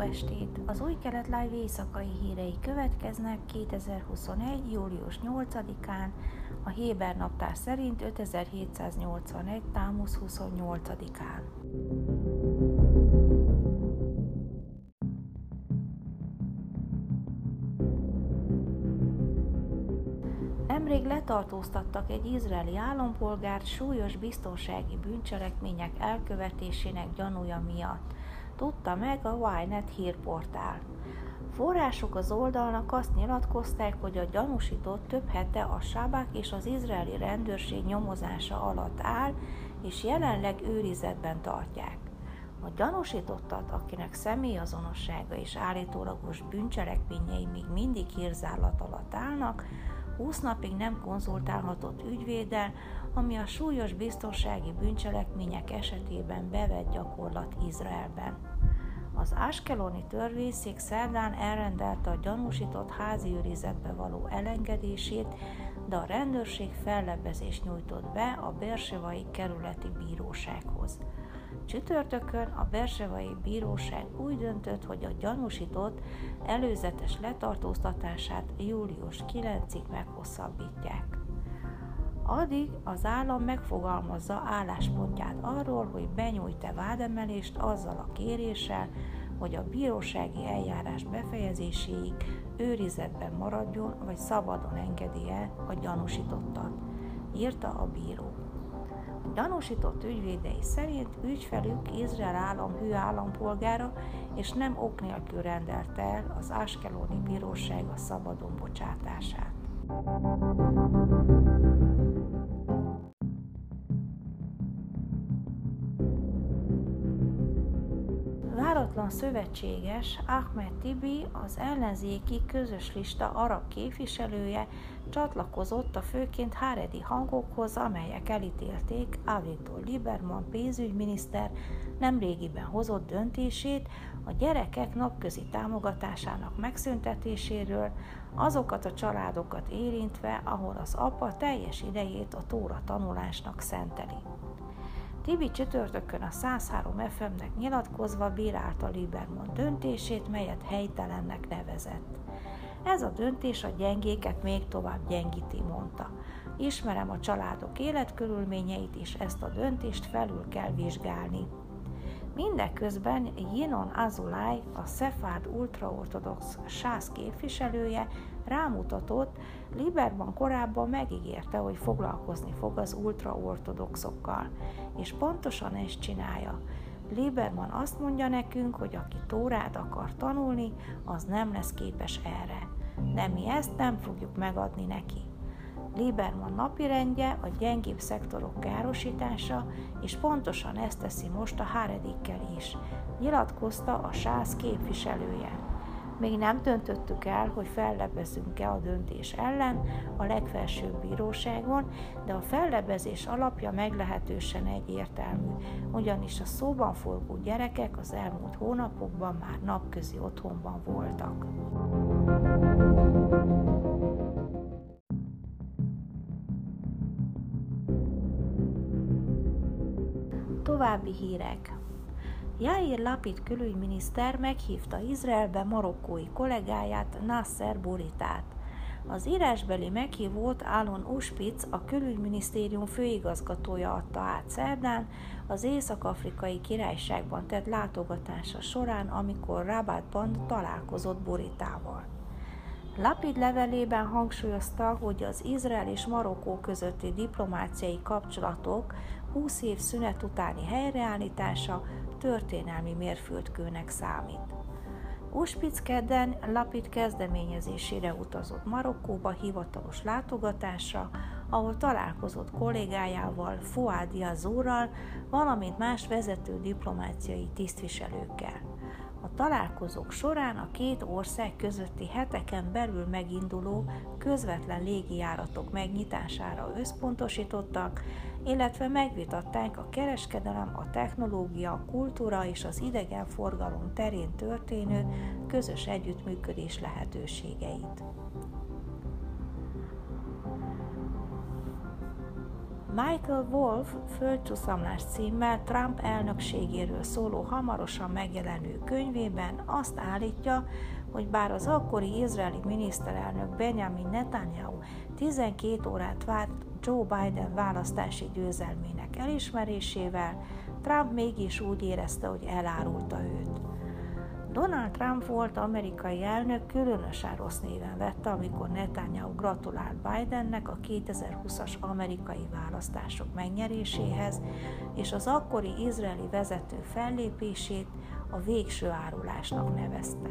Estét! Az Új Kelet Live éjszakai hírei következnek 2021. július 8-án, a Héber naptár szerint 5781. támusz 28-án. Nemrég letartóztattak egy izraeli állampolgárt súlyos biztonsági bűncselekmények elkövetésének gyanúja miatt tudta meg a Ynet hírportál. Források az oldalnak azt nyilatkozták, hogy a gyanúsított több hete a sábák és az izraeli rendőrség nyomozása alatt áll, és jelenleg őrizetben tartják. A gyanúsítottat, akinek személyazonossága és állítólagos bűncselekményei még mindig hírzálat alatt állnak, 20 napig nem konzultálhatott ügyvéddel, ami a súlyos biztonsági bűncselekmények esetében bevett gyakorlat Izraelben. Az Áskeloni törvényszék szerdán elrendelte a gyanúsított házi őrizetbe való elengedését, de a rendőrség fellebezést nyújtott be a Bersevai kerületi bírósághoz. Csütörtökön a Bersevai Bíróság úgy döntött, hogy a gyanúsított előzetes letartóztatását július 9-ig meghosszabbítják. Addig az állam megfogalmazza álláspontját arról, hogy benyújt-e vádemelést azzal a kéréssel, hogy a bírósági eljárás befejezéséig őrizetben maradjon, vagy szabadon engedi-e a gyanúsítottat, írta a bíró. Gyanúsított ügyvédei szerint ügyfelük Izrael állam hű állampolgára, és nem ok nélkül rendelte el az Áskelóni Bíróság a szabadon bocsátását. Váratlan szövetséges Ahmed Tibi, az ellenzéki közös lista arab képviselője csatlakozott a főként háredi hangokhoz, amelyek elítélték Avigdor Lieberman pénzügyminiszter nemrégiben hozott döntését a gyerekek napközi támogatásának megszüntetéséről, azokat a családokat érintve, ahol az apa teljes idejét a tóra tanulásnak szenteli. Tibi csütörtökön a 103 FM-nek nyilatkozva bírálta Lieberman döntését, melyet helytelennek nevezett. Ez a döntés a gyengéket még tovább gyengíti, mondta. Ismerem a családok életkörülményeit, és ezt a döntést felül kell vizsgálni. Mindeközben Jinon Azulay, a Szefárd ultraortodox sász képviselője rámutatott, Lieberman korábban megígérte, hogy foglalkozni fog az ultraortodoxokkal, és pontosan ezt csinálja. Lieberman azt mondja nekünk, hogy aki Tórát akar tanulni, az nem lesz képes erre. De mi ezt nem fogjuk megadni neki. Lieberman napirendje a gyengébb szektorok károsítása, és pontosan ezt teszi most a Háredikkel is, nyilatkozta a sász képviselője. Még nem döntöttük el, hogy fellebezzünk-e a döntés ellen a legfelsőbb bíróságon, de a fellebezés alapja meglehetősen egyértelmű, ugyanis a szóban forgó gyerekek az elmúlt hónapokban már napközi otthonban voltak. További hírek. Jair Lapid külügyminiszter meghívta Izraelbe marokkói kollégáját Nasser Buritát. Az írásbeli meghívót Alon Uspitz, a külügyminisztérium főigazgatója adta át szerdán az Észak-Afrikai Királyságban tett látogatása során, amikor Rabatban találkozott Buritával. Lapid levelében hangsúlyozta, hogy az Izrael és Marokkó közötti diplomáciai kapcsolatok 20 év szünet utáni helyreállítása történelmi mérföldkőnek számít. Uspitz kedden Lapid kezdeményezésére utazott Marokkóba hivatalos látogatásra, ahol találkozott kollégájával, Fuadi Azúrral, valamint más vezető diplomáciai tisztviselőkkel. A találkozók során a két ország közötti heteken belül meginduló közvetlen légijáratok megnyitására összpontosítottak, illetve megvitatták a kereskedelem, a technológia, a kultúra és az idegenforgalom terén történő közös együttműködés lehetőségeit. Michael Wolff földcsúszamlás címmel Trump elnökségéről szóló hamarosan megjelenő könyvében azt állítja, hogy bár az akkori izraeli miniszterelnök Benjamin Netanyahu 12 órát várt Joe Biden választási győzelmének elismerésével, Trump mégis úgy érezte, hogy elárulta őt. Donald Trump volt amerikai elnök különösen rossz néven vette, amikor Netanyahu gratulált Bidennek a 2020-as amerikai választások megnyeréséhez, és az akkori izraeli vezető fellépését a végső árulásnak nevezte.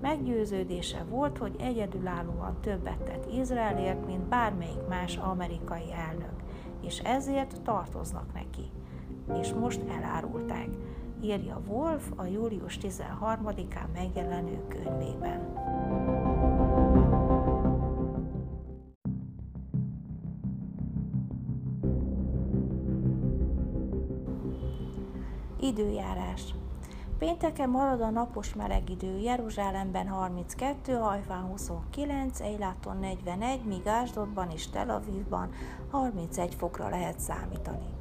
Meggyőződése volt, hogy egyedülállóan többet tett Izraelért, mint bármelyik más amerikai elnök, és ezért tartoznak neki. És most elárulták írja Wolf a július 13-án megjelenő könyvében. Időjárás Pénteken marad a napos meleg idő, Jeruzsálemben 32, Hajfán 29, Eiláton 41, míg Ásdodban és Tel Avivban 31 fokra lehet számítani.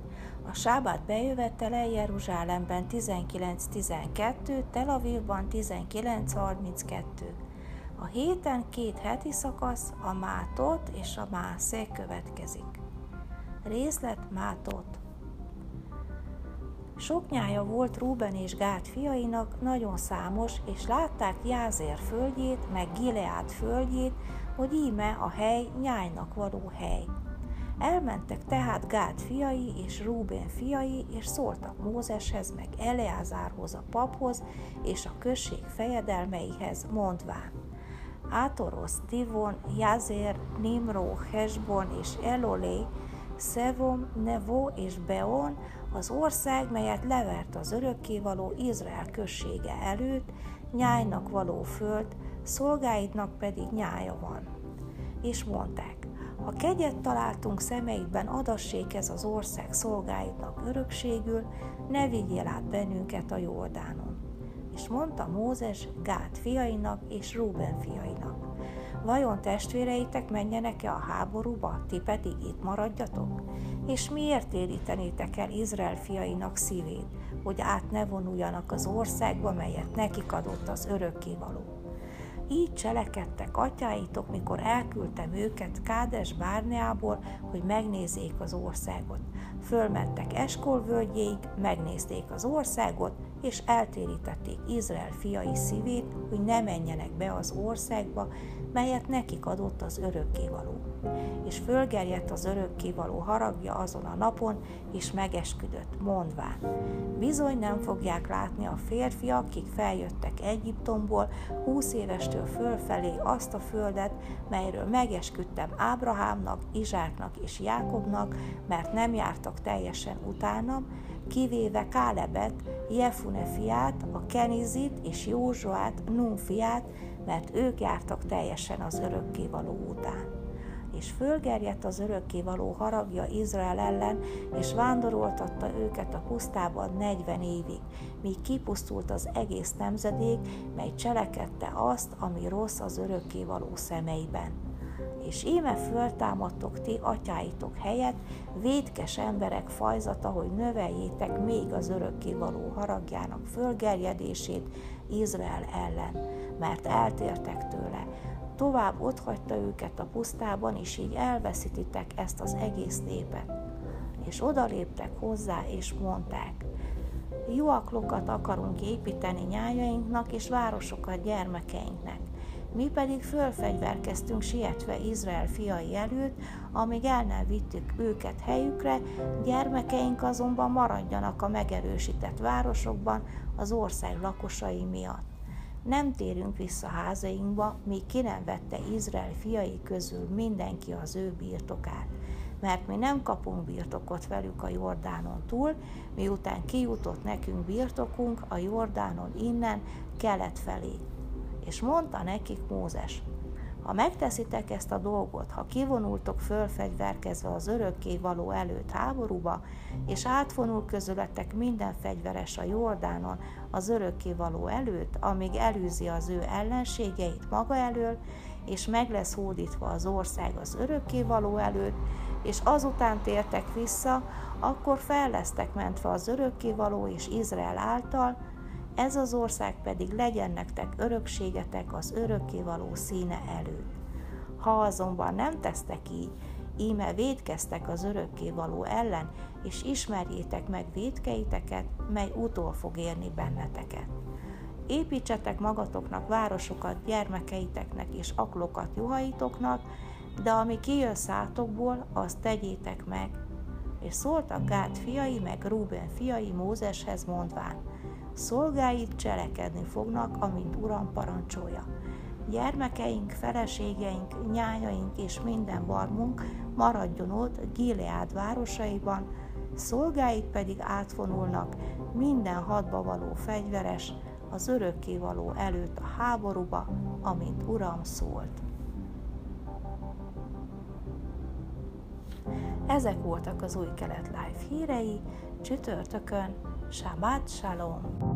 A sábát bejövetele Jeruzsálemben 19-12, Tel Avivban 19-32. A héten két heti szakasz, a Mátot és a Mászé következik. Részlet Mátot. Sok nyája volt Ruben és Gát fiainak, nagyon számos, és látták Jázér földjét, meg Gileát földjét, hogy íme a hely nyájnak való hely. Elmentek tehát Gád fiai és Rúben fiai, és szóltak Mózeshez, meg Eleázárhoz a paphoz, és a község fejedelmeihez, mondván. Átorosz, Divon, Jazér, Nimró, Hesbon és Elolé, Szevom, Nevo és Beon, az ország, melyet levert az örökkévaló Izrael községe előtt, nyájnak való föld, szolgáidnak pedig nyája van. És mondták, ha kegyet találtunk szemeidben, adassék ez az ország szolgáidnak örökségül, ne vigyél át bennünket a Jordánon. És mondta Mózes Gát fiainak és Rúben fiainak, vajon testvéreitek menjenek-e a háborúba, ti pedig itt maradjatok? És miért érítenétek el Izrael fiainak szívét, hogy át ne vonuljanak az országba, melyet nekik adott az örökkévaló? Így cselekedtek atyáitok, mikor elküldtem őket Kádes Bárneából, hogy megnézzék az országot. Fölmentek Eskol völgyéig, megnézték az országot, és eltérítették Izrael fiai szívét, hogy ne menjenek be az országba, melyet nekik adott az örökkévaló. És fölgerjedt az örökkévaló haragja azon a napon, és megesküdött, mondván, bizony nem fogják látni a férfiak, akik feljöttek Egyiptomból, húsz évestől fölfelé azt a földet, melyről megesküdtem Ábrahámnak, Izsáknak és Jákobnak, mert nem jártak teljesen utánam, kivéve Kálebet, Jefune fiát, a Kenizit és Józsuát, Nun fiát, mert ők jártak teljesen az örökkévaló után. És fölgerjedt az örökkévaló haragja Izrael ellen, és vándoroltatta őket a pusztában 40 évig, míg kipusztult az egész nemzedék, mely cselekedte azt, ami rossz az örökkévaló szemeiben és íme föltámadtok ti atyáitok helyet, védkes emberek fajzata, hogy növeljétek még az örökkévaló haragjának fölgerjedését Izrael ellen, mert eltértek tőle. Tovább otthagyta őket a pusztában, és így elveszítitek ezt az egész népet. És odaléptek hozzá, és mondták, Jóaklokat akarunk építeni nyájainknak és városokat gyermekeinknek mi pedig fölfegyverkeztünk sietve Izrael fiai előtt, amíg el nem vittük őket helyükre, gyermekeink azonban maradjanak a megerősített városokban az ország lakosai miatt. Nem térünk vissza házainkba, míg ki nem vette Izrael fiai közül mindenki az ő birtokát mert mi nem kapunk birtokot velük a Jordánon túl, miután kijutott nekünk birtokunk a Jordánon innen kelet felé és mondta nekik Mózes, ha megteszitek ezt a dolgot, ha kivonultok fölfegyverkezve az örökké való előtt háborúba, és átvonul közületek minden fegyveres a Jordánon az örökké való előtt, amíg elűzi az ő ellenségeit maga elől, és meg lesz hódítva az ország az örökkévaló előtt, és azután tértek vissza, akkor fel lesztek mentve az örökkévaló és Izrael által, ez az ország pedig legyen nektek örökségetek az örökkévaló színe előtt. Ha azonban nem tesztek így, íme védkeztek az örökkévaló ellen, és ismerjétek meg védkeiteket, mely utol fog érni benneteket. Építsetek magatoknak városokat gyermekeiteknek és aklokat juhaitoknak, de ami kijön szátokból, azt tegyétek meg. És szóltak Gád fiai, meg Rúben fiai Mózeshez mondván, szolgáid cselekedni fognak, amint Uram parancsolja. Gyermekeink, feleségeink, nyájaink és minden barmunk maradjon ott Gileád városaiban, szolgáid pedig átvonulnak minden hadba való fegyveres, az örökkévaló előtt a háborúba, amint Uram szólt. Ezek voltak az új kelet live hírei, csütörtökön, Shabbat Shalom!